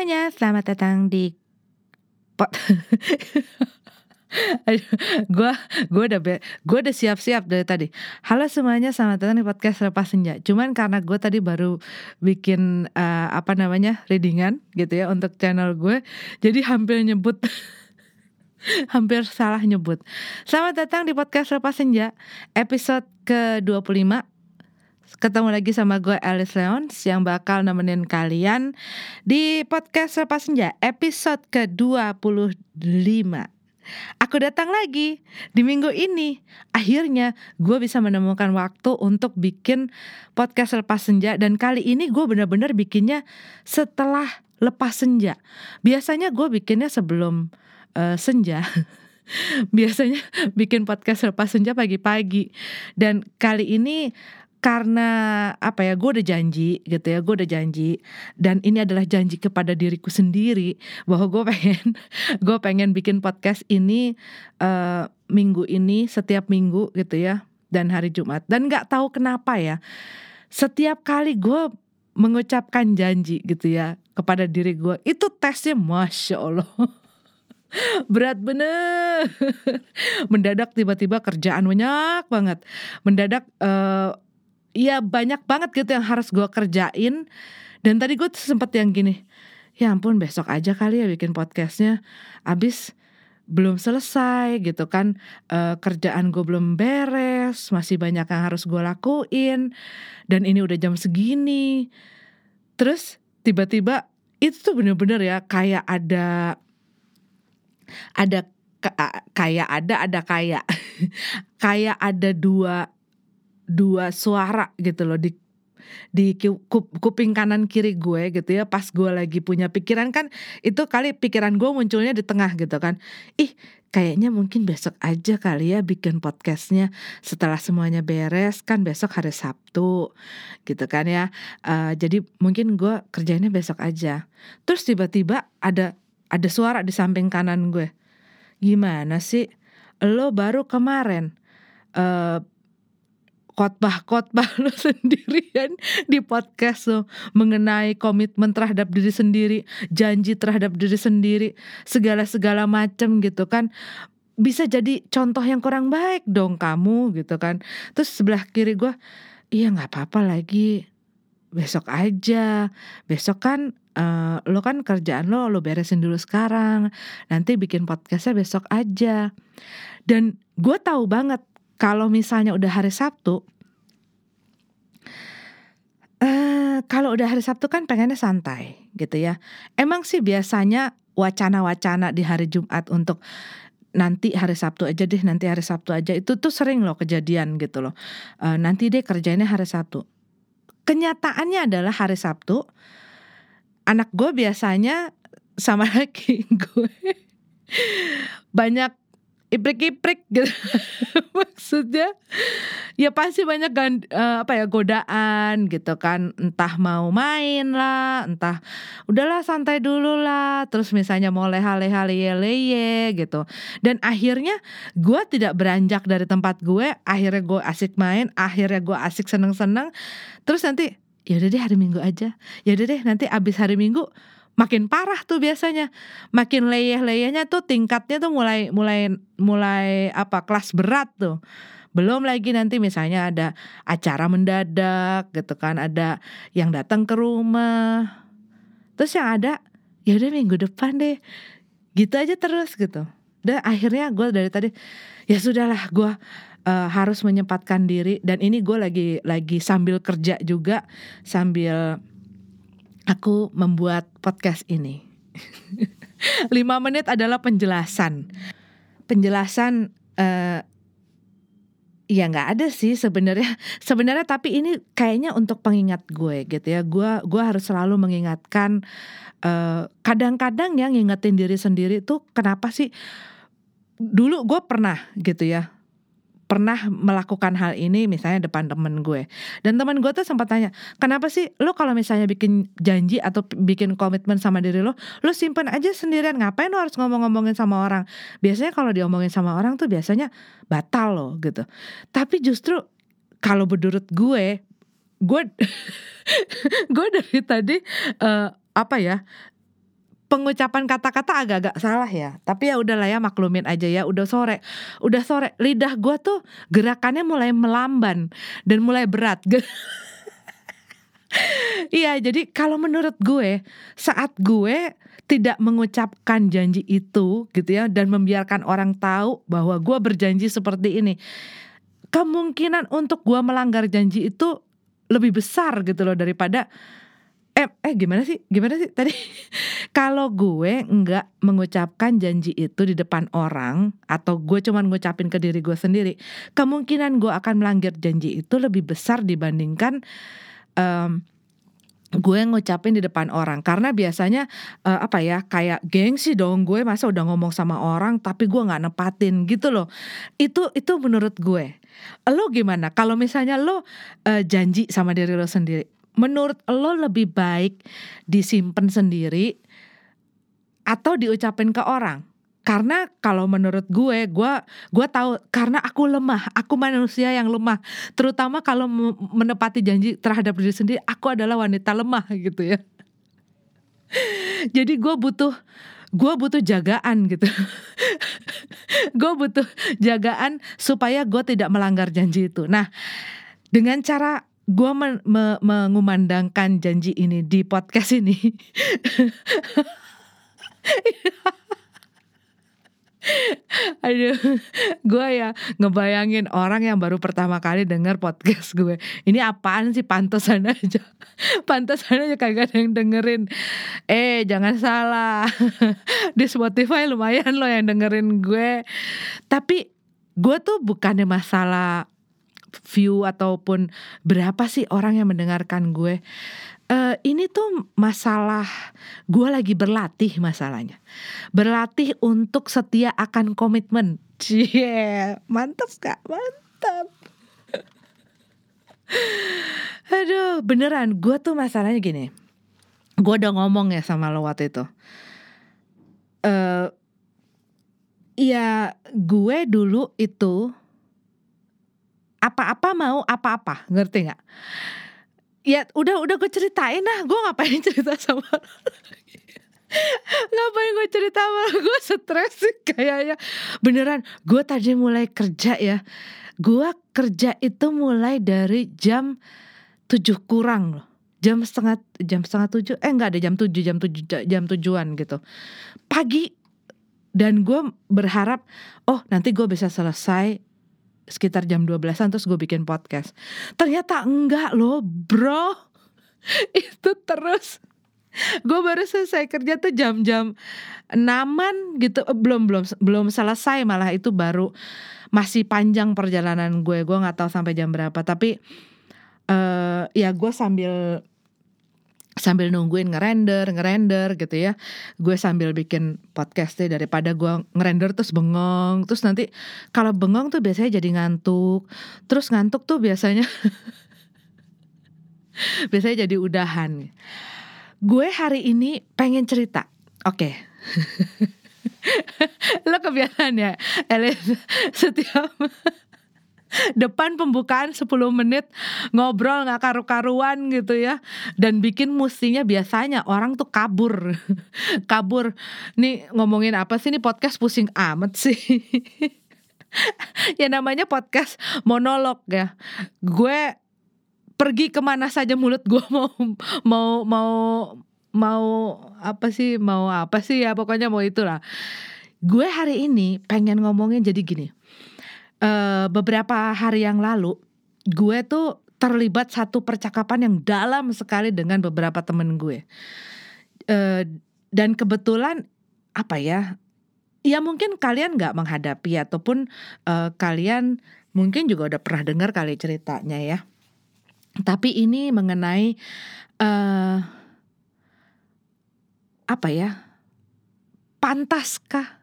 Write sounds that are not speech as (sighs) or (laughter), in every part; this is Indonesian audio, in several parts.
semuanya, selamat datang di pot. (laughs) gue gue udah gue udah siap-siap dari tadi. Halo semuanya, selamat datang di podcast Lepas Senja. Cuman karena gue tadi baru bikin uh, apa namanya readingan gitu ya untuk channel gue, jadi hampir nyebut (laughs) hampir salah nyebut. Selamat datang di podcast Lepas Senja, episode ke-25 ketemu lagi sama gue Alice Leon yang bakal nemenin kalian di podcast Lepas Senja episode ke-25. Aku datang lagi di minggu ini. Akhirnya gue bisa menemukan waktu untuk bikin podcast lepas senja dan kali ini gue benar-benar bikinnya setelah lepas senja. Biasanya gue bikinnya sebelum uh, senja. (laughs) Biasanya bikin podcast lepas senja pagi-pagi. Dan kali ini karena apa ya gue udah janji gitu ya gue udah janji. Dan ini adalah janji kepada diriku sendiri bahwa gue pengen (laughs) gue pengen bikin podcast ini uh, minggu ini setiap minggu gitu ya dan hari Jumat. Dan nggak tahu kenapa ya setiap kali gue mengucapkan janji gitu ya kepada diri gue itu tesnya masya Allah. (laughs) Berat bener. (laughs) Mendadak tiba-tiba kerjaan banyak banget. Mendadak uh, ya banyak banget gitu yang harus gue kerjain. Dan tadi gue sempet yang gini ya ampun besok aja kali ya bikin podcastnya. Abis belum selesai gitu kan e, kerjaan gue belum beres masih banyak yang harus gue lakuin dan ini udah jam segini. Terus tiba-tiba itu tuh bener-bener ya kayak ada ada kayak ada ada kayak (laughs) kayak ada dua dua suara gitu loh di di kuping kanan kiri gue gitu ya pas gue lagi punya pikiran kan itu kali pikiran gue munculnya di tengah gitu kan. Ih kayaknya mungkin besok aja kali ya bikin podcastnya. Setelah semuanya beres kan besok hari Sabtu gitu kan ya. Uh, jadi mungkin gue kerjanya besok aja. Terus tiba-tiba ada ada suara di samping kanan gue. Gimana sih? Lo baru kemarin uh, khotbah-khotbah (laughs) lo sendirian di podcast lo mengenai komitmen terhadap diri sendiri, janji terhadap diri sendiri, segala-segala macam gitu kan. Bisa jadi contoh yang kurang baik dong kamu gitu kan. Terus sebelah kiri gue, iya nggak apa-apa lagi, besok aja. Besok kan uh, lo kan kerjaan lo lo beresin dulu sekarang. Nanti bikin podcastnya besok aja. Dan gue tahu banget kalau misalnya udah hari Sabtu, uh, kalau udah hari Sabtu kan pengennya santai gitu ya. Emang sih biasanya wacana-wacana di hari Jumat untuk nanti hari Sabtu aja deh, nanti hari Sabtu aja itu tuh sering loh kejadian gitu loh. Uh, nanti deh kerjanya hari Sabtu. Kenyataannya adalah hari Sabtu, anak gue biasanya sama (laughs) laki gue banyak iprik-iprik gitu. (laughs) Maksudnya ya pasti banyak uh, apa ya godaan gitu kan. Entah mau main lah entah udahlah santai dulu lah. Terus misalnya mau leha-leha leye-leye gitu. Dan akhirnya gue tidak beranjak dari tempat gue akhirnya gue asik main akhirnya gue asik seneng-seneng. Terus nanti ya udah deh hari minggu aja. Ya udah deh nanti abis hari minggu makin parah tuh biasanya. Makin leyeh-leyehnya tuh tingkatnya tuh mulai mulai mulai apa kelas berat tuh. Belum lagi nanti misalnya ada acara mendadak gitu kan ada yang datang ke rumah. Terus yang ada ya udah minggu depan deh. Gitu aja terus gitu. Dan akhirnya gue dari tadi ya sudahlah gue uh, harus menyempatkan diri. Dan ini gue lagi lagi sambil kerja juga sambil aku membuat podcast ini. (laughs) Lima menit adalah penjelasan. Penjelasan uh, ya nggak ada sih sebenarnya. (laughs) Sebenarnya tapi ini kayaknya untuk pengingat gue gitu ya. Gue gue harus selalu mengingatkan. eh, kadang-kadang yang ngingetin diri sendiri tuh kenapa sih? Dulu gue pernah gitu ya pernah melakukan hal ini misalnya depan temen gue. Dan temen gue tuh sempat tanya kenapa sih lo kalau misalnya bikin janji atau bikin komitmen sama diri lo lo simpen aja sendirian? Ngapain lo harus ngomong-ngomongin sama orang? Biasanya kalau diomongin sama orang tuh biasanya batal lo gitu. Tapi justru kalau menurut gue gue (laughs) gue dari tadi uh, apa ya pengucapan kata-kata agak-agak salah ya. Tapi ya udahlah ya maklumin aja ya. Udah sore, udah sore. Lidah gue tuh gerakannya mulai melamban dan mulai berat. (laughs) Iya, jadi kalau menurut gue saat gue tidak mengucapkan janji itu gitu ya dan membiarkan orang tahu bahwa gue berjanji seperti ini, kemungkinan untuk gue melanggar janji itu lebih besar gitu loh daripada eh eh gimana sih? Gimana sih? Tadi (laughs) kalau gue nggak mengucapkan janji itu di depan orang atau gue cuman ngucapin ke diri gue sendiri kemungkinan gue akan melanggar janji itu lebih besar dibandingkan um, gue ngucapin di depan orang. Karena biasanya uh, apa ya kayak gengsi dong gue masa udah ngomong sama orang tapi gue nggak nepatin gitu loh. Itu itu menurut gue. Lo gimana? Kalau misalnya lo uh, janji sama diri lo sendiri menurut lo lebih baik disimpan sendiri atau diucapin ke orang? Karena kalau menurut gue gue gue tahu karena aku lemah aku manusia yang lemah. Terutama kalau menepati janji terhadap diri sendiri aku adalah wanita lemah gitu ya. (laughs) Jadi gue butuh gue butuh jagaan gitu. (laughs) Gue butuh jagaan supaya gue tidak melanggar janji itu. Nah dengan cara gue men me mengumandangkan janji ini di podcast ini (laughs) Aduh, gue ya ngebayangin orang yang baru pertama kali denger podcast gue. Ini apaan sih pantesan aja. (laughs) Pantesan aja kagak ada yang dengerin. Eh, jangan salah. (laughs) Di Spotify lumayan loh yang dengerin gue. Tapi gue tuh bukannya masalah view ataupun berapa sih orang yang mendengarkan gue uh, ini tuh masalah gue lagi berlatih masalahnya. Berlatih untuk setia akan komitmen. Cie mantap kak mantap. (laughs) Aduh beneran gue tuh masalahnya gini. Gue udah ngomong ya sama lo waktu itu. Uh, ya gue dulu itu apa-apa mau apa-apa ngerti nggak? Ya udah udah gue ceritain lah gue ngapain (laughs) cerita sama ngapain gue cerita sama gue stres sih kayaknya. Beneran gue tadi mulai kerja ya. Gue kerja itu mulai dari jam tujuh kurang loh. Jam setengah jam setengah tujuh eh enggak ada jam tujuh jam tujuh jam tujuan gitu. Pagi dan gue berharap oh nanti gue bisa selesai sekitar jam 12-an terus gue bikin podcast. Ternyata enggak loh bro. (laughs) Itu terus. Gue baru selesai kerja tuh jam-jam enaman gitu. Eh, belum belum belum selesai malah itu baru masih panjang perjalanan gue. Gue nggak tahu sampai jam berapa. Tapi uh, ya gue sambil sambil nungguin ngerender ngerender gitu ya. Gue sambil bikin podcast deh daripada gue ngerender terus bengong. Terus nanti kalau bengong tuh biasanya jadi ngantuk. Terus ngantuk tuh biasanya (laughs) biasanya jadi udahan. Gue hari ini pengen cerita. Oke. Okay. (laughs) lo kebiasaan ya Elis (laughs) setiap depan pembukaan 10 menit ngobrol nggak karu-karuan gitu ya. Dan bikin mustinya biasanya orang tuh kabur. (laughs) Kabur. Nih ngomongin apa sih? Nih podcast pusing amat sih. (laughs) Ya namanya podcast monolog ya. Gue pergi ke mana saja mulut gue mau mau mau mau apa sih? Mau apa sih ya? Pokoknya mau itulah. Gue hari ini pengen ngomongin jadi gini uh, beberapa hari yang lalu gue tuh terlibat satu percakapan yang dalam sekali dengan beberapa temen gue. Uh, dan kebetulan apa ya ya mungkin kalian nggak menghadapi ataupun uh, kalian mungkin juga udah pernah dengar kali ceritanya ya. Tapi ini mengenai uh, apa ya pantaskah?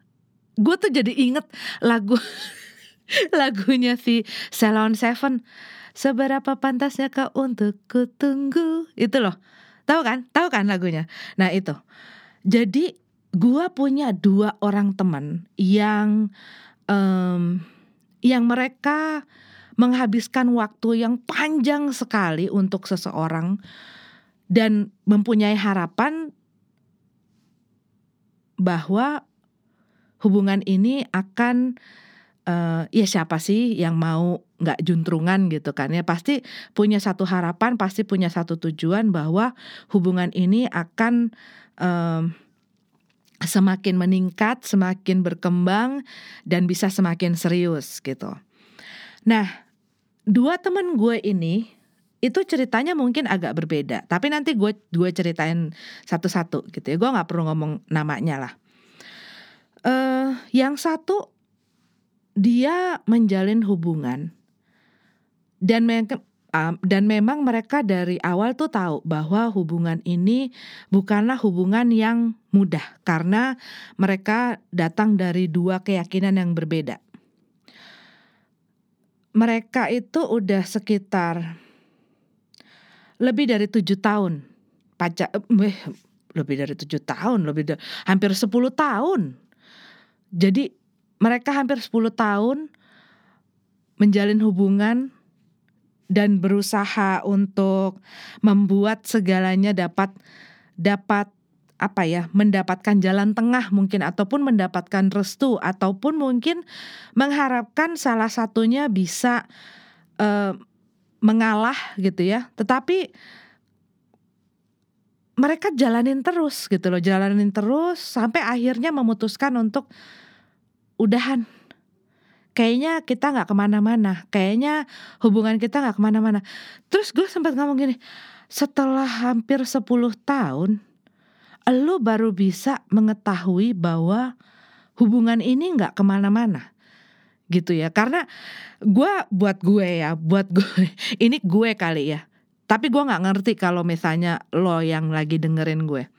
Gue tuh jadi inget lagu (laughs) (laughs) lagunya si Salon Seven. Seberapa pantasnya kau untuk kutunggu itu loh. Tahu kan? Tahu kan lagunya? Nah itu. Jadi gua punya dua orang teman yang um, yang mereka menghabiskan waktu yang panjang sekali untuk seseorang dan mempunyai harapan bahwa hubungan ini akan uh, ya siapa sih yang mau nggak juntrungan gitu kan ya? Pasti punya satu harapan pasti punya satu tujuan bahwa hubungan ini akan um, semakin meningkat semakin berkembang dan bisa semakin serius gitu. Nah dua temen gue ini itu ceritanya mungkin agak berbeda tapi nanti gue gue ceritain satu-satu gitu ya. Gue nggak perlu ngomong namanya lah. Uh, yang satu dia menjalin hubungan dan mereka dan memang mereka dari awal tuh tahu bahwa hubungan ini bukanlah hubungan yang mudah karena mereka datang dari dua keyakinan yang berbeda. Mereka itu udah sekitar lebih dari tujuh tahun pacar, eh, lebih dari tujuh tahun, lebih dari hampir sepuluh tahun. Jadi mereka hampir sepuluh tahun menjalin hubungan dan berusaha untuk membuat segalanya dapat dapat apa ya mendapatkan jalan tengah mungkin ataupun mendapatkan restu ataupun mungkin mengharapkan salah satunya bisa uh, mengalah gitu ya. Tetapi mereka jalanin terus gitu loh jalanin terus sampai akhirnya memutuskan untuk udahan. Kayaknya kita nggak ke mana-mana. Kayaknya hubungan kita nggak ke mana-mana. Terus gue sempat ngomong gini setelah hampir 10 tahun lo baru bisa mengetahui bahwa hubungan ini nggak ke mana-mana. Gitu ya. Karena gue buat gue ya buat (laughs) gue ini gue kali ya. Tapi gue nggak ngerti kalau misalnya lo yang lagi dengerin gue.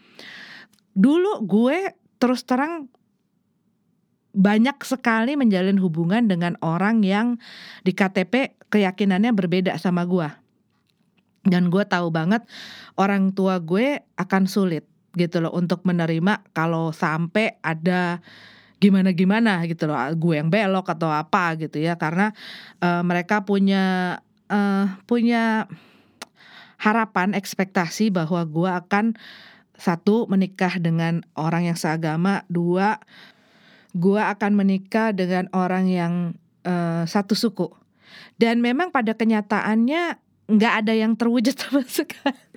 Dulu gue terus terang banyak sekali menjalin hubungan dengan orang yang di KTP keyakinannya berbeda sama gue. Dan gue tahu banget orang tua gue akan sulit gitu loh untuk menerima kalau sampai ada gimana gimana gitu loh gue yang belok atau apa gitu ya karena uh, mereka punya uh, punya harapan ekspektasi bahwa gue akan satu menikah dengan orang yang seagama dua gue akan menikah dengan orang yang uh, satu suku. Dan memang pada kenyataannya nggak ada yang terwujud (laughs) sama sekali.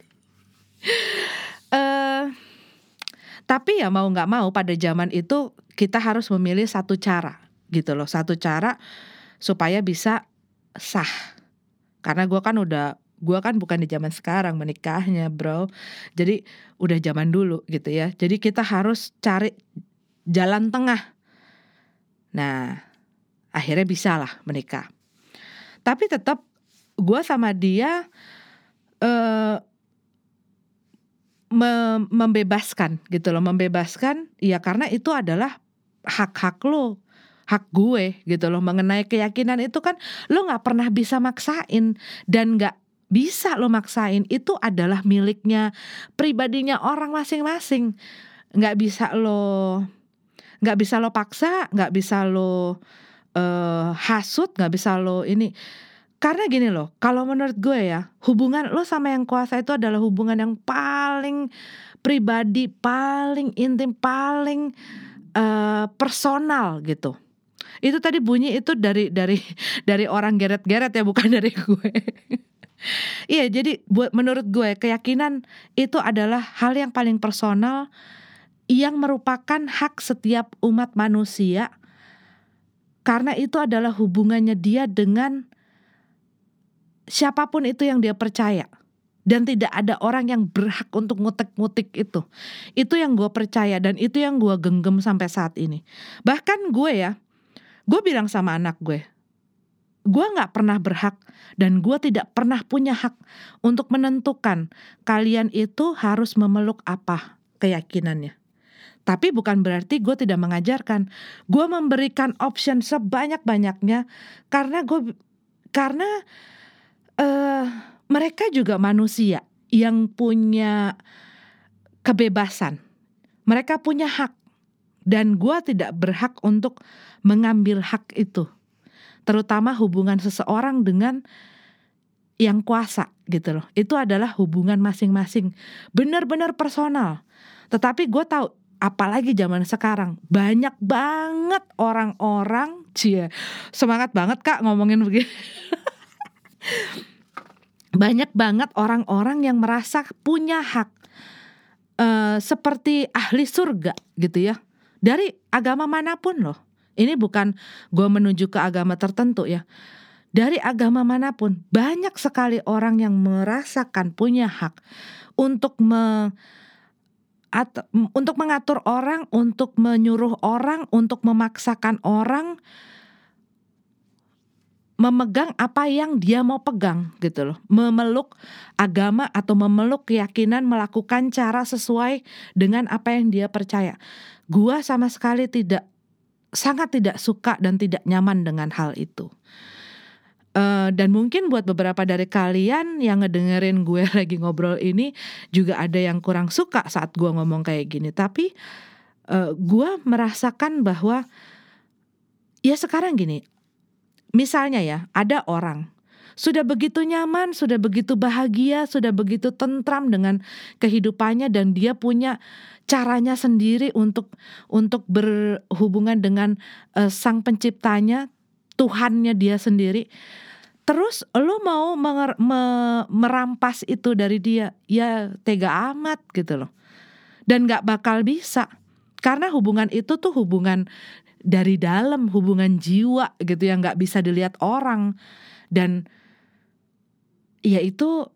uh, tapi ya mau nggak mau pada zaman itu kita harus memilih satu cara gitu loh, satu cara supaya bisa sah. Karena gue kan udah gue kan bukan di zaman sekarang menikahnya bro jadi udah zaman dulu gitu ya jadi kita harus cari jalan tengah Nah, akhirnya bisa lah menikah. Tapi tetap gue sama dia uh, membebaskan gitu loh, membebaskan ya karena itu adalah hak-hak lo, hak gue gitu loh mengenai keyakinan itu kan lo nggak pernah bisa maksain dan nggak bisa lo maksain itu adalah miliknya pribadinya orang masing-masing nggak bisa lo nggak bisa lo paksa nggak bisa lo uh, hasut nggak bisa lo ini. Karena gini loh kalau menurut gue ya hubungan lo sama yang kuasa itu adalah hubungan yang paling pribadi paling intim paling uh, personal gitu. Itu tadi bunyi itu dari dari (laughs) dari orang geret-geret ya bukan dari gue. (laughs) Iya, jadi buat menurut gue keyakinan itu adalah hal yang paling personal yang merupakan hak setiap umat manusia karena itu adalah hubungannya dia dengan siapa pun itu yang dia percaya dan tidak ada orang yang berhak untuk ngutek-ngutik itu. Itu yang gue percaya dan itu yang gue genggam sampai saat ini. Bahkan gue ya, gue bilang sama anak gue, gue nggak pernah berhak dan gue tidak pernah punya hak untuk menentukan kalian itu harus memeluk apa keyakinannya. Tapi bukan berarti gue tidak mengajarkan. Gue memberikan option sebanyak-banyaknya karena gue karena uh, mereka juga manusia yang punya kebebasan. Mereka punya hak dan gue tidak berhak untuk mengambil hak itu. terutama hubungan seseorang dengan yang kuasa gitu loh. Itu adalah hubungan masing-masing, benar-benar personal. Tetapi gue tahu apalagi zaman sekarang banyak banget orang-orang cie semangat banget kak ngomongin begini. (laughs) Banyak banget orang-orang yang merasa punya hak uh, seperti ahli surga gitu ya dari agama mana pun loh. Ini bukan gue menuju ke agama tertentu ya. Dari agama mana pun banyak sekali orang yang merasakan punya hak untuk me atau untuk mengatur orang, untuk menyuruh orang, untuk memaksakan orang memegang apa yang dia mau pegang gitu loh. Memeluk agama atau memeluk keyakinan melakukan cara sesuai dengan apa yang dia percaya. Gua sama sekali tidak sangat tidak suka dan tidak nyaman dengan hal itu. Uh, dan mungkin buat beberapa dari kalian yang ngedengerin gue (laughs) lagi ngobrol ini juga ada yang kurang suka saat gue ngomong kayak gini. Tapi uh, gue merasakan bahwa ya sekarang gini, misalnya ya ada orang sudah begitu nyaman, sudah begitu bahagia, sudah begitu tentram dengan kehidupannya dan dia punya caranya sendiri untuk untuk berhubungan dengan uh, sang penciptanya, Tuhannya dia sendiri. Terus lu mau me, merampas itu dari dia ya tega amat gitu loh. Dan nggak bakal bisa. Karena hubungan itu tuh hubungan dari dalam hubungan jiwa gitu yang nggak bisa dilihat orang. Dan ya itu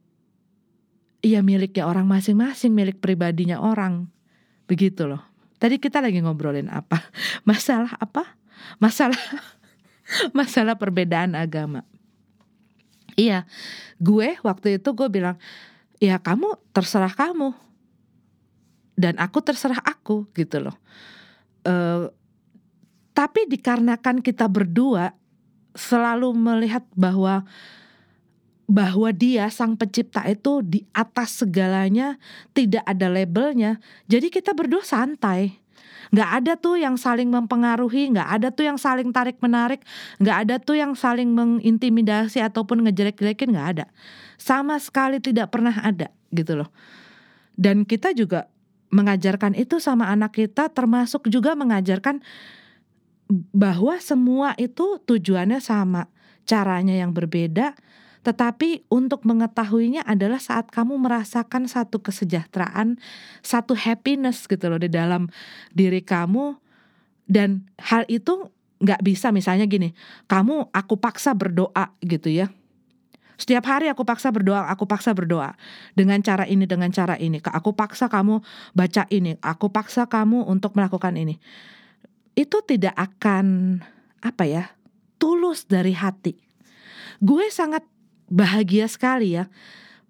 ya miliknya orang masing-masing milik pribadinya orang. Begitu loh. Tadi kita lagi ngobrolin apa? (laughs) Masalah apa? Masalah (laughs) masalah perbedaan agama. Iya, gue waktu itu gue bilang, ya kamu terserah kamu. Dan aku terserah aku gitu loh. Uh, tapi dikarenakan kita berdua selalu melihat bahwa bahwa dia sang pencipta itu di atas segalanya tidak ada labelnya. Jadi kita berdua santai nggak ada tuh yang saling mempengaruhi nggak ada tuh yang saling tarik menarik nggak ada tuh yang saling mengintimidasi ataupun ngejelek-jelekin nggak ada. Sama sekali tidak pernah ada gitu loh. Dan kita juga mengajarkan itu sama anak kita termasuk juga mengajarkan bahwa semua itu tujuannya sama caranya yang berbeda tetapi untuk mengetahuinya adalah saat kamu merasakan satu kesejahteraan, satu happiness gitu loh di dalam diri kamu dan hal itu nggak bisa misalnya gini, kamu aku paksa berdoa gitu ya. Setiap hari aku paksa berdoa, aku paksa berdoa dengan cara ini, dengan cara ini. Aku paksa kamu baca ini, aku paksa kamu untuk melakukan ini. Itu tidak akan apa ya, tulus dari hati. Gue sangat bahagia sekali ya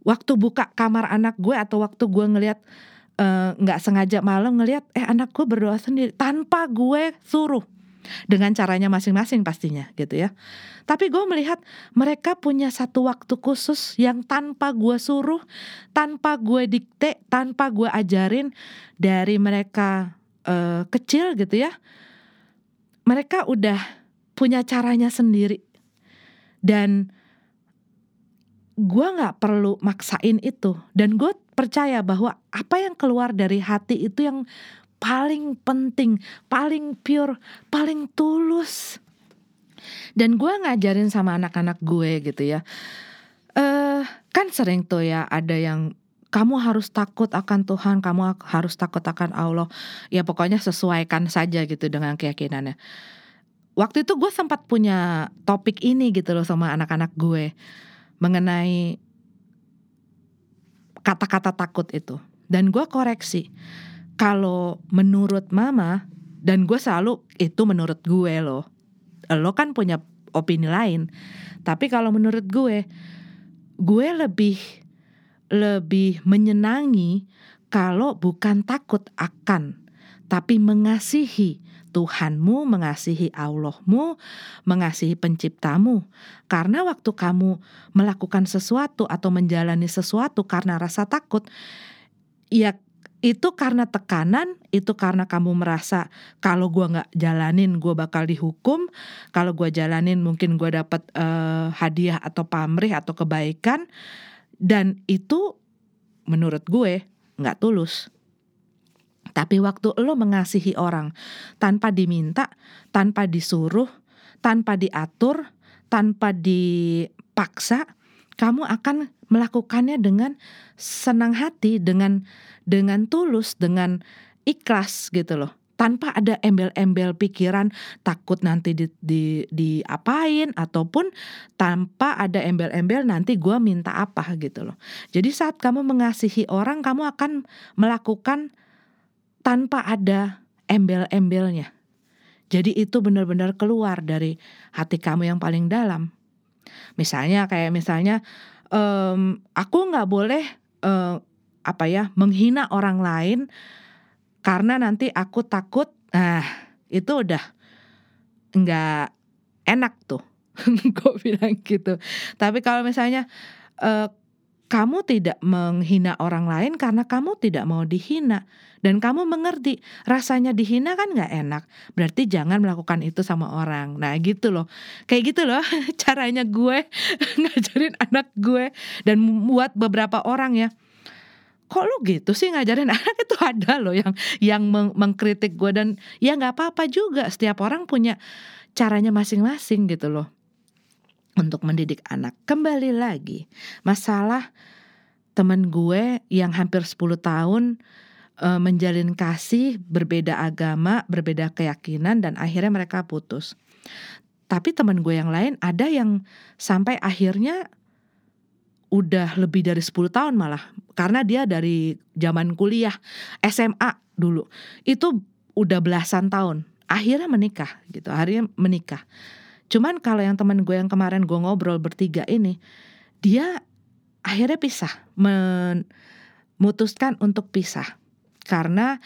waktu buka kamar anak gue atau waktu gue ngelihat eh, nggak uh, sengaja malam ngelihat eh anak gue berdoa sendiri tanpa gue suruh dengan caranya masing-masing pastinya gitu ya. Tapi gue melihat mereka punya satu waktu khusus yang tanpa gue suruh, tanpa gue dikte, tanpa gue ajarin dari mereka uh, kecil gitu ya. Mereka udah punya caranya sendiri dan gue nggak perlu maksain itu dan gue percaya bahwa apa yang keluar dari hati itu yang paling penting, paling pure, paling tulus. Dan gue ngajarin sama anak-anak gue gitu ya. Eh kan sering tuh ya ada yang kamu harus takut akan Tuhan, kamu harus takut akan Allah. Ya pokoknya sesuaikan saja gitu dengan keyakinannya. Waktu itu gue sempat punya topik ini gitu loh sama anak-anak gue mengenai kata-kata takut itu. Dan gue koreksi, kalau menurut mama, dan gue selalu itu menurut gue loh. Lo kan punya opini lain. Tapi kalau menurut gue, gue lebih lebih menyenangi kalau bukan takut akan, tapi mengasihi Tuhanmu, mengasihi Allahmu, mengasihi penciptamu. Karena waktu kamu melakukan sesuatu atau menjalani sesuatu karena rasa takut, ya itu karena tekanan, itu karena kamu merasa kalau gua nggak jalanin gua bakal dihukum, kalau gua jalanin mungkin gua dapat uh, hadiah atau pamrih atau kebaikan, dan itu menurut gue nggak tulus. Tapi waktu lo mengasihi orang tanpa diminta, tanpa disuruh, tanpa diatur, tanpa dipaksa, kamu akan melakukannya dengan senang hati, dengan dengan tulus, dengan ikhlas gitu loh. Tanpa ada embel-embel pikiran takut nanti di, di, diapain ataupun tanpa ada embel-embel nanti gue minta apa gitu loh. Jadi saat kamu mengasihi orang kamu akan melakukan tanpa ada embel-embelnya. Jadi itu benar-benar keluar dari hati kamu yang paling dalam. Misalnya kayak misalnya um, aku nggak boleh uh, apa ya menghina orang lain karena nanti aku takut nah itu udah nggak enak tuh (laughs) gue bilang gitu tapi kalau misalnya uh, kamu tidak menghina orang lain karena kamu tidak mau dihina. Dan kamu mengerti rasanya dihina kan nggak enak. Berarti jangan melakukan itu sama orang. Nah gitu loh. Kayak gitu loh (laughs) caranya gue (laughs) ngajarin anak gue dan buat beberapa orang ya. Kok lu gitu sih ngajarin (laughs) anak? Itu ada loh yang yang meng mengkritik gue dan ya nggak apa-apa juga. Setiap orang punya caranya masing-masing gitu loh untuk mendidik anak. Kembali lagi, masalah temen gue yang hampir 10 tahun e, menjalin kasih, berbeda agama, berbeda keyakinan dan akhirnya mereka putus. Tapi temen gue yang lain ada yang sampai akhirnya udah lebih dari 10 tahun malah karena dia dari zaman kuliah SMA dulu itu udah belasan tahun akhirnya menikah gitu akhirnya menikah Cuman kalau yang teman gue yang kemarin gue ngobrol bertiga ini, dia akhirnya pisah, memutuskan untuk pisah karena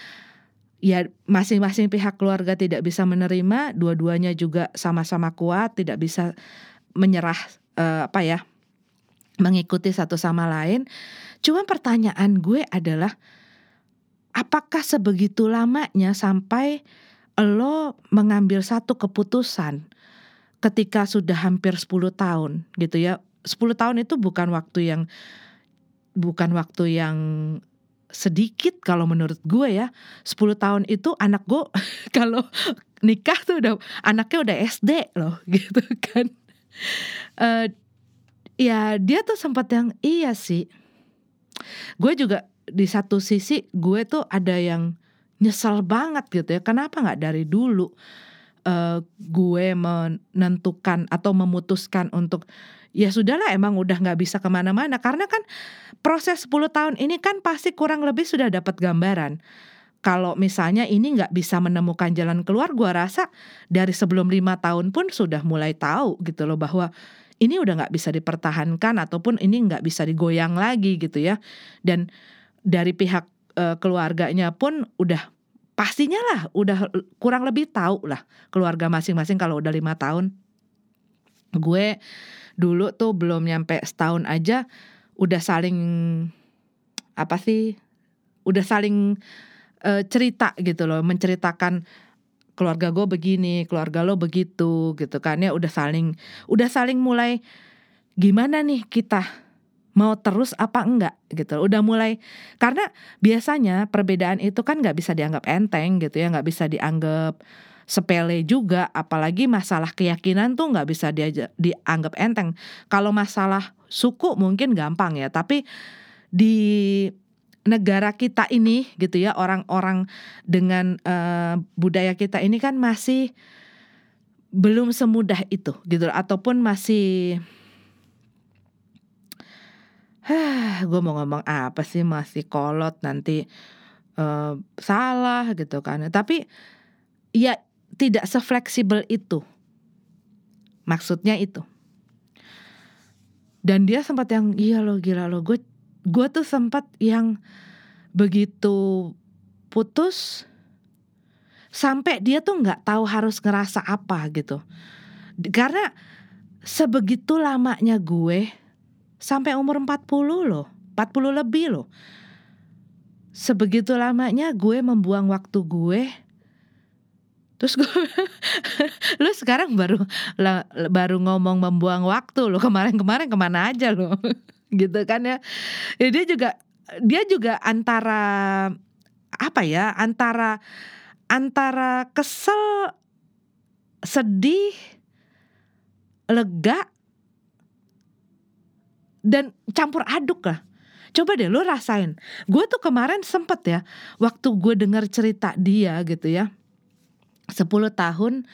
ya masing-masing pihak keluarga tidak bisa menerima, dua-duanya juga sama-sama kuat, tidak bisa menyerah uh, apa ya, mengikuti satu sama lain. Cuman pertanyaan gue adalah apakah sebegitu lamanya sampai lo mengambil satu keputusan ketika sudah hampir 10 tahun gitu ya. 10 tahun itu bukan waktu yang bukan waktu yang sedikit kalau menurut gue ya. 10 tahun itu anak gue (laughs) kalau nikah tuh udah anaknya udah SD loh (laughs) gitu kan. Uh, ya dia tuh sempat yang iya sih. Gue juga di satu sisi gue tuh ada yang nyesel banget gitu ya. Kenapa nggak dari dulu? Uh, gue menentukan atau memutuskan untuk ya sudahlah emang udah nggak bisa ke mana-mana. Karena kan proses 10 tahun ini kan pasti kurang lebih sudah dapat gambaran. Kalau misalnya ini nggak bisa menemukan jalan keluar gue rasa dari sebelum lima tahun pun sudah mulai tahu gitu loh bahwa ini udah nggak bisa dipertahankan ataupun ini nggak bisa digoyang lagi gitu ya. Dan dari pihak uh, keluarganya pun udah pastinya lah udah kurang lebih tahu lah keluarga masing-masing kalau udah lima tahun. Gue dulu tuh belum nyampe setahun aja udah saling apa sih udah saling uh, cerita gitu loh menceritakan keluarga gue begini keluarga lo begitu gitu kan. Ya udah saling udah saling mulai gimana nih kita mau terus apa enggak gitu. Udah mulai karena biasanya perbedaan itu kan nggak bisa dianggap enteng gitu ya. Nggak bisa dianggap sepele juga apalagi masalah keyakinan tuh nggak bisa dia dianggap enteng. Kalau masalah suku mungkin gampang ya tapi di negara kita ini gitu ya orang-orang dengan uh, budaya kita ini kan masih belum semudah itu gitu. Ataupun masih (sighs) Gue mau ngomong apa sih masih kolot nanti uh, salah gitu kan. Tapi ya tidak sefleksibel itu. Maksudnya itu. Dan dia sempat yang iya lo gila lo gue gue tuh sempat yang begitu putus sampai dia tuh nggak tahu harus ngerasa apa gitu. Karena sebegitu lamanya gue sampai umur 40 loh, 40 lebih loh. sebegitu lamanya gue membuang waktu gue terus gue (laughs) lu sekarang baru la, baru ngomong membuang waktu lo kemarin-kemarin ke mana aja lo (laughs) gitu kan ya. ya dia juga dia juga antara apa ya antara antara kesel sedih lega dan campur aduk lah Coba deh lo rasain. Gue tuh kemarin sempet ya, waktu gue dengar cerita dia gitu ya. 10 tahun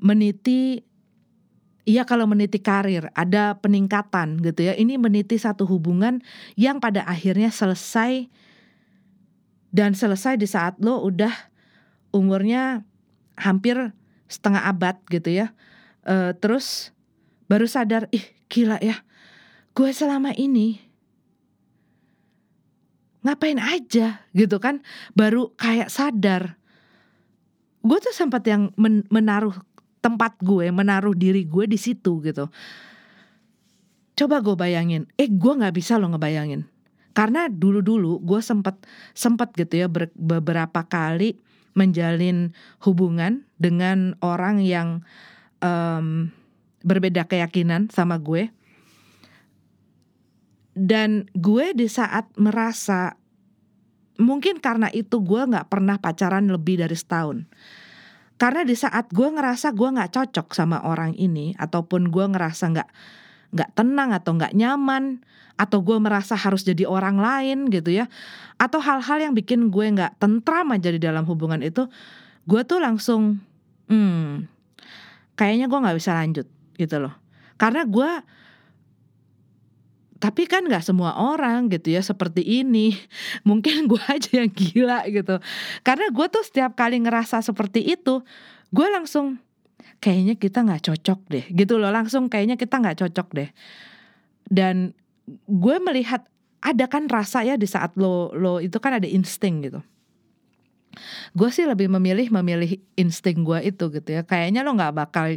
meniti Iya kalau meniti karir ada peningkatan gitu ya. Ini meniti satu hubungan yang pada akhirnya selesai dan selesai di saat lo udah umurnya hampir setengah abad gitu ya. Uh, terus baru sadar, ih gila ya, gue selama ini ngapain aja gitu kan. Baru kayak sadar. Gue tuh sempat yang men menaruh tempat gue, menaruh diri gue di situ gitu. Coba gue bayangin, eh gue nggak bisa lo ngebayangin. Karena dulu-dulu gue sempet sempet gitu ya ber, beberapa kali menjalin hubungan dengan orang yang um, berbeda keyakinan sama gue. Dan gue di saat merasa mungkin karena itu gue nggak pernah pacaran lebih dari setahun. Karena di saat gue ngerasa gue nggak cocok sama orang ini ataupun gue ngerasa nggak nggak tenang atau nggak nyaman atau gue merasa harus jadi orang lain gitu ya atau hal-hal yang bikin gue nggak tentram aja di dalam hubungan itu gue tuh langsung hmm kayaknya gue nggak bisa lanjut gitu loh. Karena gue tapi kan nggak semua orang gitu ya seperti ini. (laughs) Mungkin gue aja yang gila gitu. Karena gue tuh setiap kali ngerasa seperti itu gue langsung kayaknya kita nggak cocok deh. Gitu loh langsung kayaknya kita nggak cocok deh. Dan gue melihat ada kan rasa ya di saat lo lo itu kan ada insting gitu. Gue sih lebih memilih memilih insting gue itu gitu ya. Kayaknya lo nggak bakal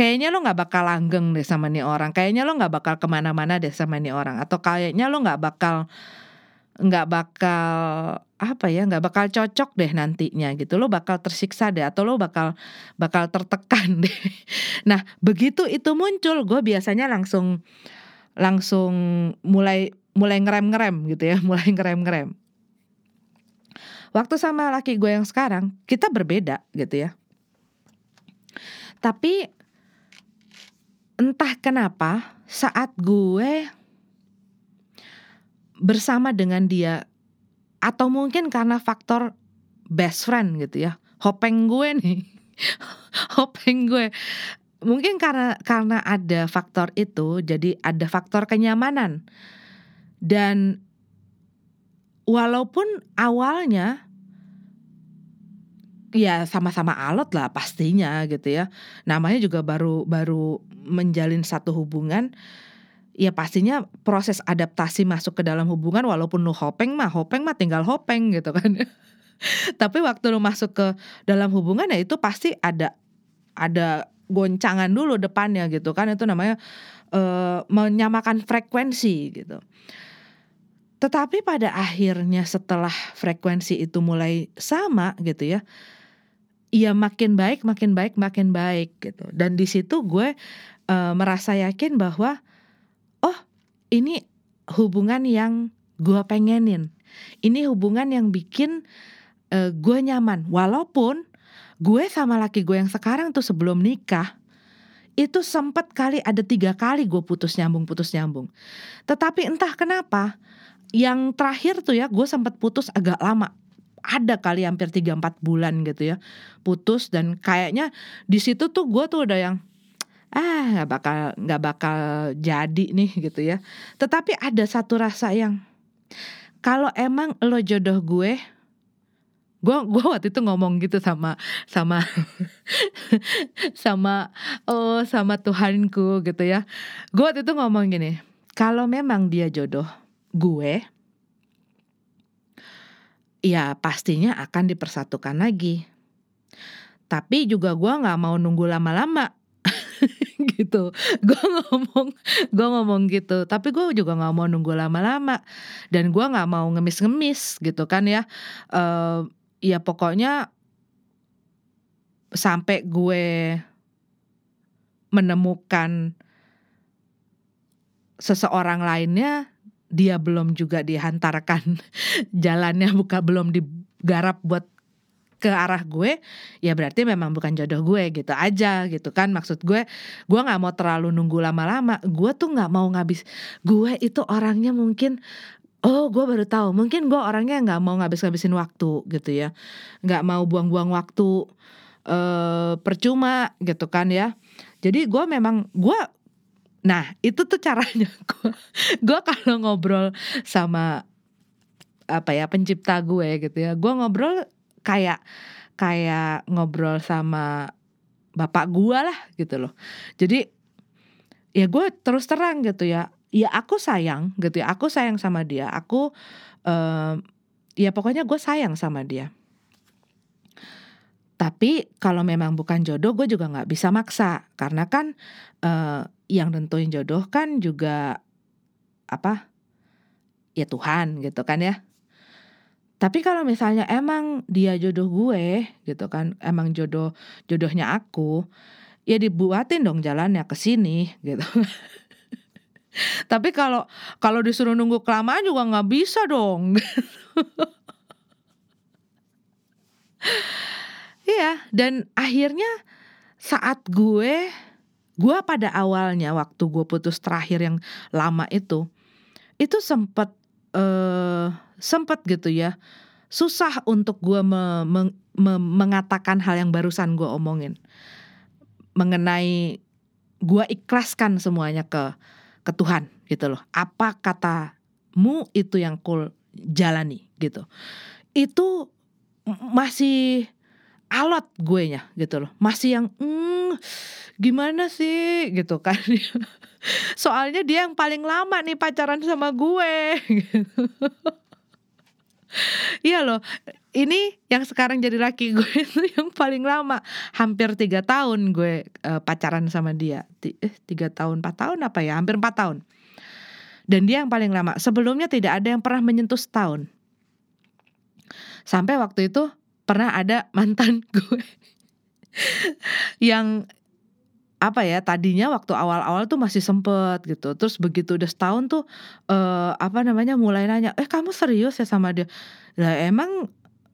kayaknya lo nggak bakal langgeng deh sama nih orang. Kayaknya lo nggak bakal ke mana-mana deh sama nih orang. Atau kayaknya lo nggak bakal nggak bakal apa ya nggak bakal cocok deh nantinya gitu. Lo bakal tersiksa deh atau lo bakal bakal tertekan (laughs) deh. Nah begitu itu muncul gue biasanya langsung langsung mulai mulai ngerem ngerem gitu ya (laughs) mulai ngerem ngerem waktu sama laki gue yang sekarang kita berbeda gitu ya. Tapi entah kenapa saat gue bersama dengan dia atau mungkin karena faktor best friend gitu ya hopeng gue nih (laughs) hopeng gue. Mungkin karena karena ada faktor itu jadi ada faktor kenyamanan. Dan walaupun awalnya ya sama-sama alot lah pastinya gitu ya. Namanya juga baru baru menjalin satu hubungan ya pastinya proses adaptasi masuk ke dalam hubungan walaupun lu hopeng mah hopeng mah tinggal hopeng gitu kan. (laughs) Tapi waktu lu masuk ke dalam hubungan ya itu pasti ada ada goncangan dulu depannya gitu kan itu namanya uh, menyamakan frekuensi gitu. Tetapi pada akhirnya setelah frekuensi itu mulai sama gitu ya, Iya makin baik, makin baik, makin baik gitu. Dan di situ gue uh, merasa yakin bahwa oh ini hubungan yang gue pengenin. Ini hubungan yang bikin uh, gue nyaman. Walaupun gue sama laki gue yang sekarang tuh sebelum nikah itu sempat kali ada tiga kali gue putus nyambung putus nyambung. Tetapi entah kenapa yang terakhir tuh ya gue sempat putus agak lama ada kali hampir 3-4 bulan gitu ya putus dan kayaknya di situ tuh gue tuh udah yang ah nggak bakal nggak bakal jadi nih gitu ya. Tetapi ada satu rasa yang kalau emang lo jodoh gue gue gue waktu itu ngomong gitu sama sama (laughs) sama oh sama Tuhanku gitu ya. Gue waktu itu ngomong gini kalau memang dia jodoh gue ya pastinya akan dipersatukan lagi. Tapi juga gue gak mau nunggu lama-lama. (laughs) gitu gue ngomong gue ngomong gitu tapi gue juga nggak mau nunggu lama-lama dan gue nggak mau ngemis-ngemis gitu kan ya uh, ya pokoknya sampai gue menemukan seseorang lainnya dia belum juga dihantarkan (laughs) jalannya buka belum digarap buat ke arah gue ya berarti memang bukan jodoh gue gitu aja gitu kan. Maksud gue gue nggak mau terlalu nunggu lama-lama. Gue tuh nggak mau ngabis gue itu orangnya mungkin oh gue baru tahu mungkin gue orangnya nggak mau ngabis-ngabisin waktu gitu ya. Nggak mau buang-buang waktu uh, percuma gitu kan ya. Jadi gue memang gue nah itu tuh caranya (laughs) gue gue kalau ngobrol sama apa ya pencipta gue gitu ya gue ngobrol kayak kayak ngobrol sama bapak gua lah gitu loh. Jadi ya gue terus terang gitu ya. Ya aku sayang gitu ya. Aku sayang sama dia. Aku uh, ya pokoknya gue sayang sama dia. Tapi kalau memang bukan jodoh, gue juga nggak bisa maksa karena kan uh, yang tentuin jodoh kan juga apa? Ya Tuhan gitu kan ya. Tapi kalau misalnya emang dia jodoh gue gitu kan, emang jodoh jodohnya aku, ya dibuatin dong jalannya ke sini gitu. (laughs) Tapi kalau kalau disuruh nunggu kelamaan juga nggak bisa dong. (laughs) Iya, dan akhirnya saat gue gue pada awalnya waktu gue putus terakhir yang lama itu, itu sempet uh, sempet gitu ya susah untuk gue me, me, me, mengatakan hal yang barusan gue omongin. Mengenai gue ikhlaskan semuanya ke ke Tuhan gitu loh. Apa katamu itu yang kul jalani gitu. Itu masih alot gue nya gitu loh masih yang mm, gimana sih gitu kan (laughs) soalnya dia yang paling lama nih pacaran sama gue gitu (laughs) Iya loh, ini yang sekarang jadi laki gue (laughs) itu yang paling lama, hampir tiga tahun gue uh, pacaran sama dia. Eh tiga tahun, empat tahun apa ya? Hampir empat tahun. Dan dia yang paling lama. Sebelumnya tidak ada yang pernah menyentuh setahun. Sampai waktu itu pernah ada mantan (laughs) gue yang apa ya tadinya waktu awal-awal tuh masih sempet gitu. Terus begitu udah setahun tuh uh, apa namanya mulai nanya eh kamu serius ya sama dia? Lah emang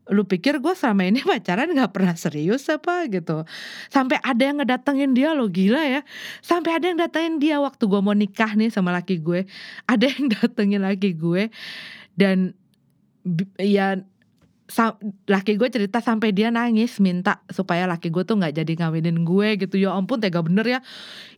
lu pikir gue selama ini (laughs) pacaran gak pernah serius apa gitu? Sampai ada yang ngedatengin dia lo gila ya. Sampai ada yang datengin dia waktu gue mau nikah nih sama laki gue. Ada yang (laughs) datengin laki gue. Dan ya laki gue cerita sampai dia nangis minta supaya laki gue tuh nggak jadi ngawinin gue gitu. Ya ampun tega bener ya.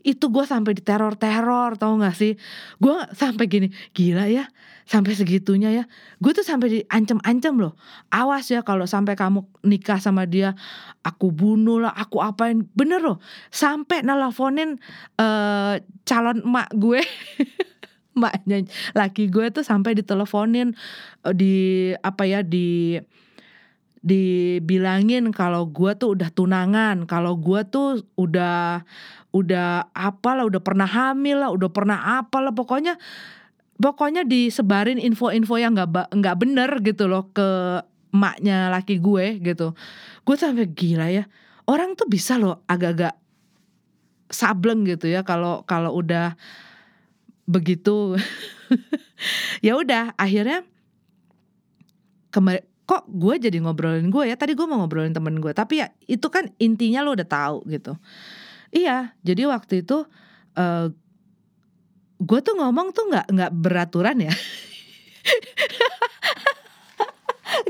Itu gue sampai di teror teror tau gak sih? Gue sampai gini gila ya sampai segitunya ya. Gue tuh sampai diancam-ancam loh. Awas ya kalau sampai kamu nikah sama dia aku bunuh lah aku apain. Bener loh sampai nelfonin uh, calon emak gue (laughs) mbaknya laki gue tuh sampai diteleponin eh, di apa ya di dibilangin kalau gue tuh udah tunangan, kalau gue tuh udah udah apalah, udah pernah hamil lah, udah pernah apalah, pokoknya pokoknya disebarin info-info yang nggak nggak bener gitu loh ke emaknya laki gue gitu. Gue sampai gila ya, orang tuh bisa loh agak-agak sableng gitu ya kalau kalau udah begitu. (laughs) Ya udah akhirnya kemarin kok gue jadi ngobrolin gue ya? Tadi gue mau ngobrolin temen gue tapi ya itu kan intinya lo udah tahu gitu. Iya jadi waktu itu uh, gue tuh ngomong tuh nggak nggak beraturan ya. (laughs)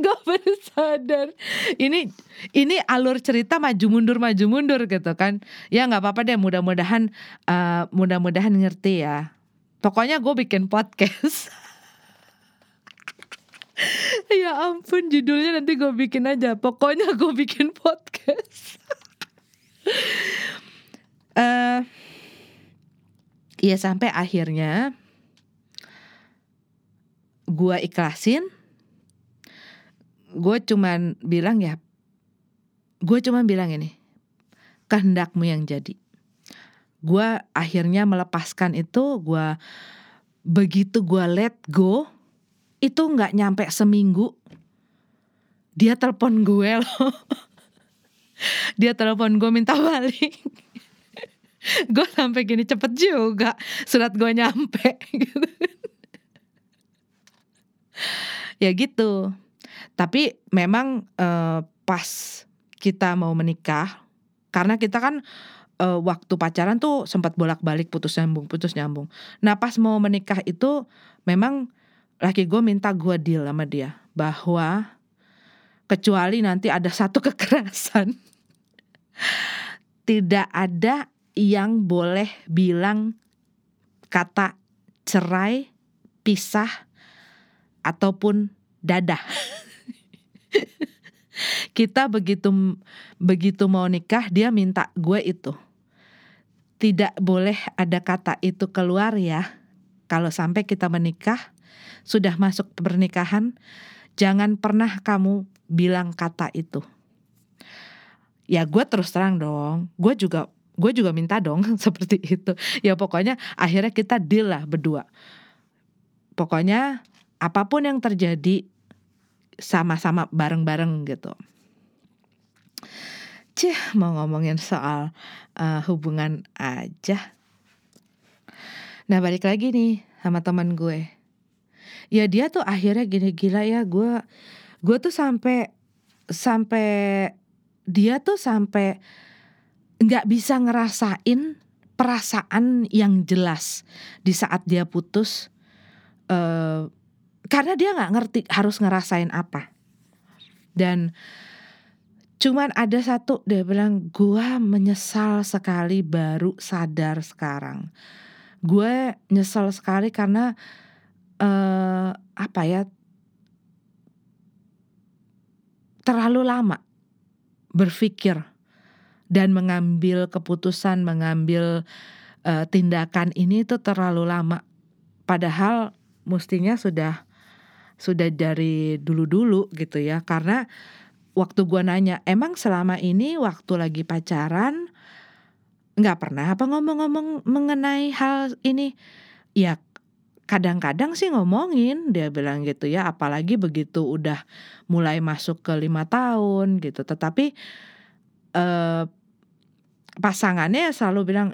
Gue baru sadar. Ini ini alur cerita maju mundur maju mundur gitu kan. Ya nggak apa-apa deh mudah-mudahan uh, mudah-mudahan ngerti ya Pokoknya gue bikin podcast. (laughs) ya ampun judulnya nanti gue bikin aja. Pokoknya gue bikin podcast. uh, (laughs) ya sampai akhirnya gue ikhlasin. Gue cuman bilang ya, gue cuman bilang ini, kehendakmu yang jadi. Gue akhirnya melepaskan itu gue begitu gue let go itu nggak nyampe seminggu dia telepon gue loh. (laughs) Dia telepon gue minta balik. (laughs) Gue sampai gini cepet juga surat gue nyampe. (laughs) Ya gitu. Tapi memang uh, pas kita mau menikah karena kita kan uh, waktu pacaran tuh sempat bolak-balik putus nyambung putus nyambung nah pas mau menikah itu memang laki gue minta gue deal sama dia bahwa kecuali nanti ada satu (laughs) kekerasan tidak ada yang boleh bilang kata cerai, pisah, ataupun dadah. (laughs) Kita begitu begitu mau nikah dia minta gue itu. Tidak boleh ada kata itu keluar ya. Kalau sampai kita menikah, sudah masuk pernikahan, jangan pernah kamu bilang kata itu. Ya gue terus terang dong, gue juga gue juga minta dong (laughs) seperti itu. Ya pokoknya akhirnya kita deal lah berdua. Pokoknya apa pun yang terjadi sama-sama bareng-bareng gitu. Cih, mau ngomongin soal uh, hubungan aja. Nah balik lagi nih sama teman gue. Ya dia tuh akhirnya gini gila ya gue gue tuh sampai sampai dia tuh sampai nggak bisa ngerasain perasaan yang jelas di saat dia putus uh, karena dia nggak ngerti harus ngerasain apa dan cuman ada satu dia bilang gue menyesal sekali baru sadar sekarang gue nyesal sekali karena uh, apa ya terlalu lama berpikir dan mengambil keputusan, mengambil uh, tindakan ini itu terlalu lama. Padahal mestinya sudah sudah dari dulu-dulu gitu ya. Karena waktu gua nanya, emang selama ini waktu lagi pacaran nggak pernah apa ngomong-ngomong mengenai hal ini? Ya kadang-kadang sih ngomongin dia bilang gitu ya apalagi begitu udah mulai masuk ke lima tahun gitu tetapi eh, pasangannya selalu bilang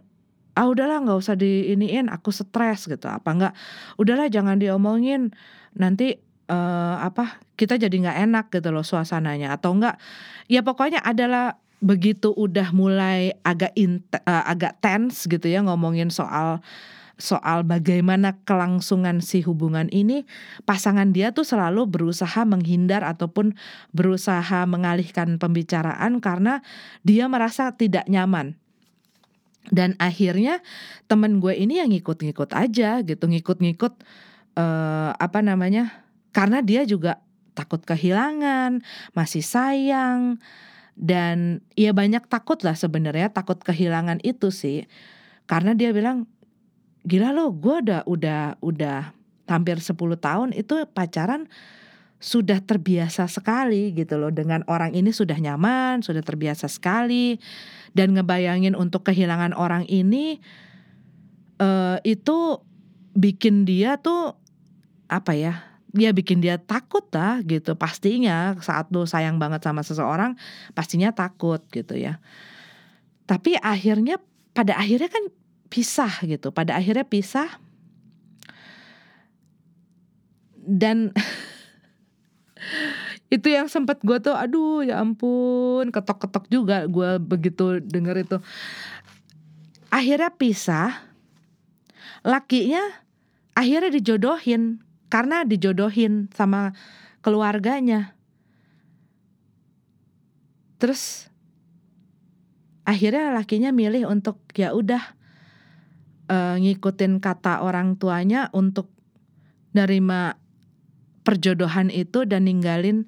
ah udahlah nggak usah diiniin aku stres gitu apa enggak udahlah jangan diomongin nanti uh, apa kita jadi nggak enak gitu loh suasananya. Atau enggak ya pokoknya adalah begitu udah mulai agak uh, agak tense gitu ya ngomongin soal soal bagaimana kelangsungan si hubungan ini pasangan dia tuh selalu berusaha menghindar ataupun berusaha mengalihkan pembicaraan karena dia merasa tidak nyaman. Dan akhirnya temen gue ini yang ngikut-ngikut aja gitu ngikut-ngikut uh, apa namanya karena dia juga takut kehilangan masih sayang dan ya banyak takut lah sebenarnya takut kehilangan itu sih karena dia bilang gila lo gue udah udah udah hampir 10 tahun itu pacaran sudah terbiasa sekali gitu loh dengan orang ini sudah nyaman, sudah terbiasa sekali dan ngebayangin untuk kehilangan orang ini uh, itu bikin dia tuh apa ya? Dia bikin dia takut lah gitu. Pastinya saat lo sayang banget sama seseorang pastinya takut gitu ya. Tapi akhirnya pada akhirnya kan pisah gitu. Pada akhirnya pisah. Dan (laughs) itu yang sempat gue tuh aduh ya ampun. Ketok-ketok juga gue begitu denger itu. Akhirnya pisah. Lakinya akhirnya dijodohin karena dijodohin sama keluarganya terus akhirnya lakinya milih untuk ya udah uh, ngikutin kata orang tuanya untuk nerima perjodohan itu dan ninggalin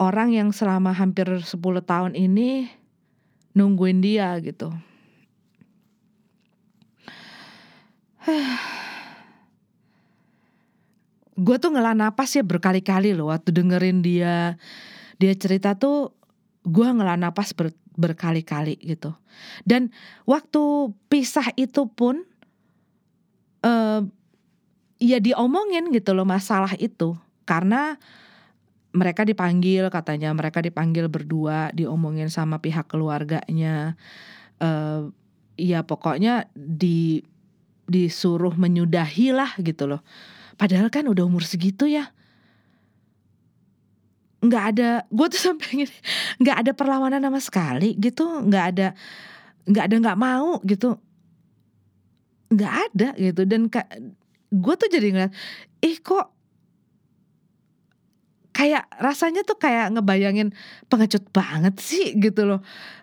orang yang selama hampir 10 tahun ini nungguin dia gitu. (sighs) gue tuh ngelah napas ya berkali-kali loh waktu dengerin dia dia cerita tuh gue ngelah napas ber, berkali-kali gitu. Dan waktu pisah itu pun uh, ya diomongin gitu loh masalah itu. Karena mereka dipanggil katanya mereka dipanggil berdua diomongin sama pihak keluarganya. Uh, ya pokoknya di disuruh menyudahi lah gitu loh padahal kan udah umur segitu ya. Nggak ada gue tuh (laughs) sampai nggak ada perlawanan sama sekali gitu. Nggak ada nggak ada nggak mau gitu. Nggak ada gitu. Dan gue tuh jadi ngeliat ih kok kayak rasanya tuh kayak ngebayangin pengecut banget sih gitu loh.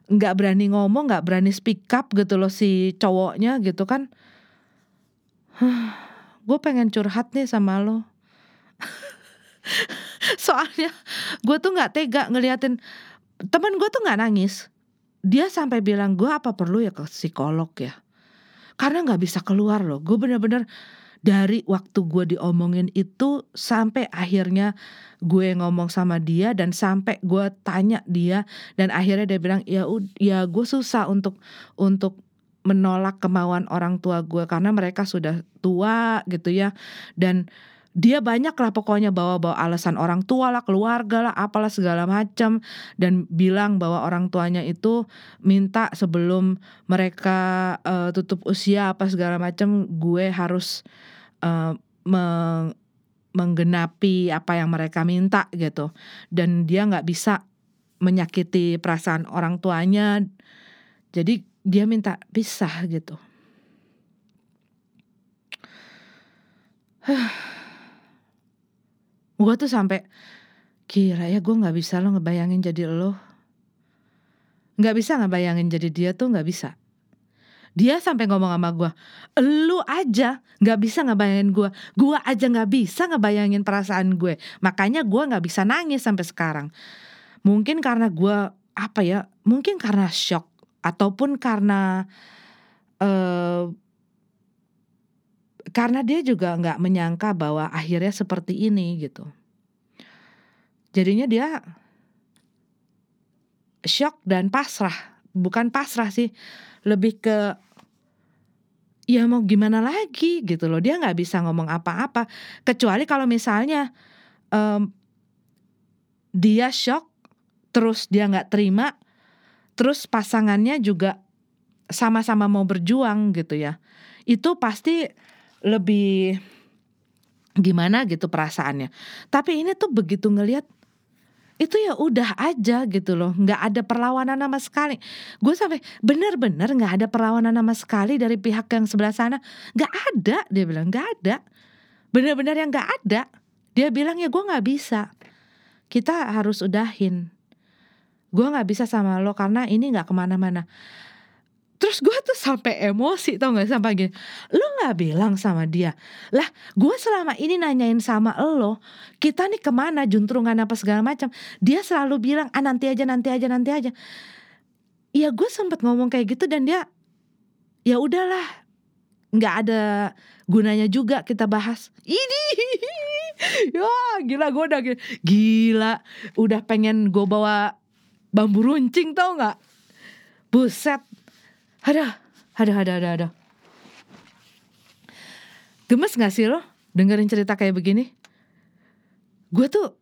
Nggak berani ngomong nggak berani speak up gitu loh si cowoknya gitu kan. Huh, gue pengen curhat nih sama lo. Soalnya gue tuh nggak tega ngeliatin teman gue tuh nggak nangis. Dia sampai bilang gue apa perlu ya ke psikolog ya? Karena nggak bisa keluar loh. Gue bener-bener dari waktu gue diomongin itu sampai akhirnya gue ngomong sama dia dan sampai gue tanya dia dan akhirnya dia bilang ya ya gue susah untuk untuk menolak kemauan orang tua gue karena mereka sudah tua gitu ya. Dan dia banyak lah pokoknya bawa-bawa alasan orang tua lah, keluarga lah, apalah segala macam. Dan bilang bahwa orang tuanya itu minta sebelum mereka uh, tutup usia apa segala macam gue harus uh, meng menggenapi apa yang mereka minta gitu. Dan dia nggak bisa menyakiti perasaan orang tuanya. Jadi dia minta pisah gitu. (sighs) Gue tuh sampai kira ya gue nggak bisa lo ngebayangin jadi lo. Nggak bisa ngebayangin jadi dia tuh nggak bisa. Dia sampai ngomong sama gue lu aja nggak bisa ngebayangin gue gue aja nggak bisa ngebayangin perasaan gue. Makanya gue nggak bisa nangis sampai sekarang. Mungkin karena gue apa ya mungkin karena shock ataupun karena uh, karena dia juga nggak menyangka bahwa akhirnya seperti ini gitu. Jadinya dia shock dan pasrah, bukan pasrah sih, lebih ke ya mau gimana lagi gitu loh. Dia nggak bisa ngomong apa-apa kecuali kalau misalnya um, dia shock, terus dia nggak terima, terus pasangannya juga sama-sama mau berjuang gitu ya. Itu pasti lebih gimana gitu perasaannya. Tapi ini tuh begitu ngelihat itu ya udah aja gitu loh. Nggak ada perlawanan sama sekali. Gue sampai bener-bener nggak ada perlawanan sama sekali dari pihak yang sebelah sana. Nggak ada dia bilang. Nggak ada. Bener-bener yang nggak ada. Dia bilang ya gue nggak bisa. Kita harus udahin gue nggak bisa sama lo karena ini nggak ke mana-mana. Terus gue tuh sampai emosi tau gak sampai gini Lo gak bilang sama dia Lah gue selama ini nanyain sama lo Kita nih ke mana juntrungan apa segala macam? Dia selalu bilang ah nanti aja nanti aja nanti aja. Ya gue sempet ngomong kayak gitu dan dia Ya udahlah nggak ada gunanya juga kita bahas. Ini (laughs) ya gila gue udah gila udah pengen gue bawa bambu runcing tau nggak buset ada, ada, ada, ada, ada. Gemes gak sih lo dengerin cerita kayak begini? Gue tuh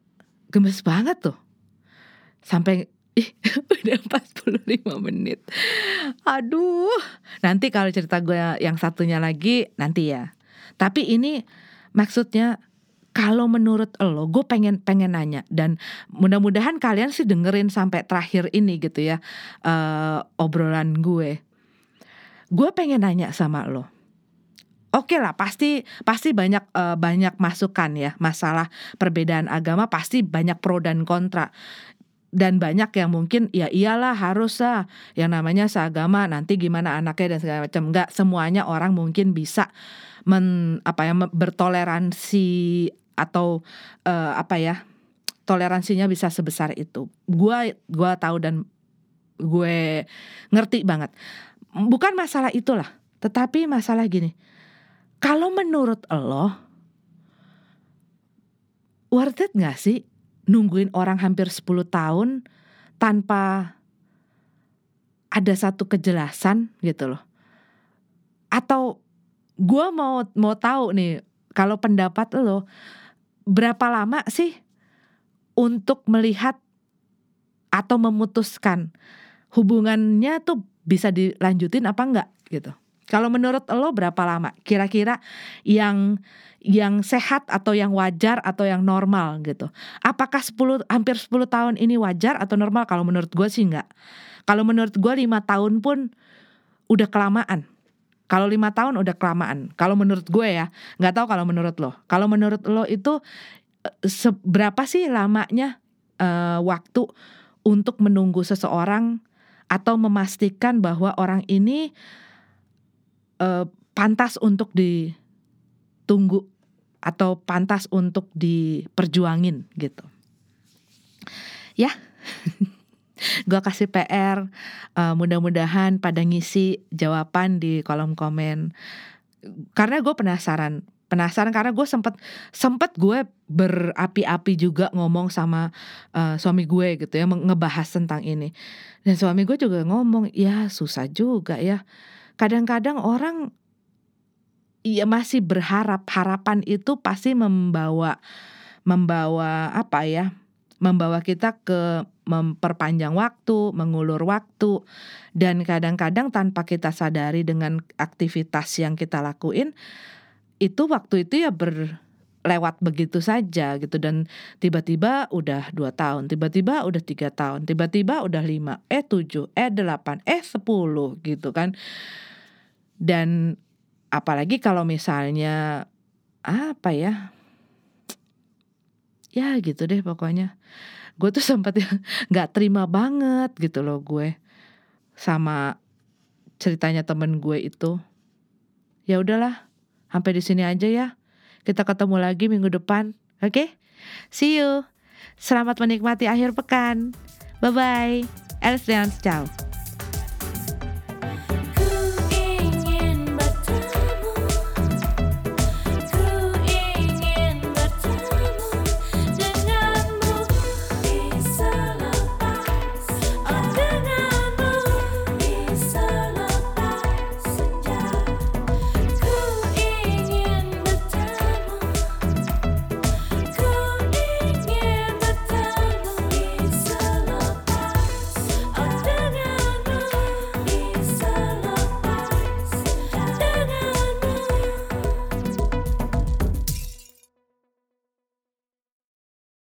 gemes banget tuh. Sampai ih (laughs) udah 45 menit. Aduh, nanti kalau cerita gue yang satunya lagi nanti ya. Tapi ini maksudnya kalau menurut lo, gue pengen pengen nanya dan mudah-mudahan kalian sih dengerin sampai terakhir ini gitu ya uh, obrolan gue. Gue pengen nanya sama lo. Oke okay lah, pasti pasti banyak uh, banyak masukan ya masalah perbedaan agama pasti banyak pro dan kontra. Dan banyak yang mungkin ya iyalah harus lah yang namanya seagama nanti gimana anaknya dan segala macam. Enggak semuanya orang mungkin bisa men apa ya bertoleransi atau uh, apa ya toleransinya bisa sebesar itu. Gua gua tahu dan gue ngerti banget bukan masalah itulah, tetapi masalah gini. Kalau menurut lo, worth it gak sih nungguin orang hampir 10 tahun tanpa ada satu kejelasan gitu loh. Atau gue mau mau tahu nih kalau pendapat lo berapa lama sih untuk melihat atau memutuskan hubungannya tuh bisa dilanjutin apa enggak gitu. Kalau menurut lo berapa lama kira-kira yang yang sehat atau yang wajar atau yang normal gitu. Apakah 10 hampir 10 tahun ini wajar atau normal? Kalau menurut gue sih enggak. Kalau menurut gue lima tahun pun udah kelamaan. Kalau lima tahun udah kelamaan. Kalau menurut gue ya, nggak tahu kalau menurut lo. Kalau menurut lo itu eh, seberapa sih lamanya uh, waktu untuk menunggu seseorang atau memastikan bahwa orang ini uh, pantas untuk ditunggu atau pantas untuk diperjuangin gitu. Ya. (laughs) gue kasih PR uh, mudah-mudahan pada ngisi jawaban di kolom komen. Karena gue penasaran penasaran karena gue sempet sempet gue berapi-api juga ngomong sama uh, suami gue gitu ya ngebahas tentang ini. Dan suami gue juga ngomong ya susah juga ya. Kadang-kadang orang ya masih berharap harapan itu pasti membawa membawa apa ya membawa kita ke memperpanjang waktu, mengulur waktu dan kadang-kadang tanpa kita sadari dengan aktivitas yang kita lakuin itu waktu itu ya berlewat begitu saja gitu. Dan tiba-tiba udah dua tahun, tiba-tiba udah tiga tahun, tiba-tiba udah lima, eh tujuh, eh delapan, eh sepuluh gitu kan. Dan apalagi kalau misalnya apa ya ya gitu deh pokoknya. Gue tuh sempat (laughs) nggak terima banget gitu loh gue sama ceritanya temen gue itu. Ya udahlah sampai di sini aja ya. Kita ketemu lagi minggu depan oke? Okay? see you. Selamat menikmati akhir pekan. Bye bye Elstrians ciao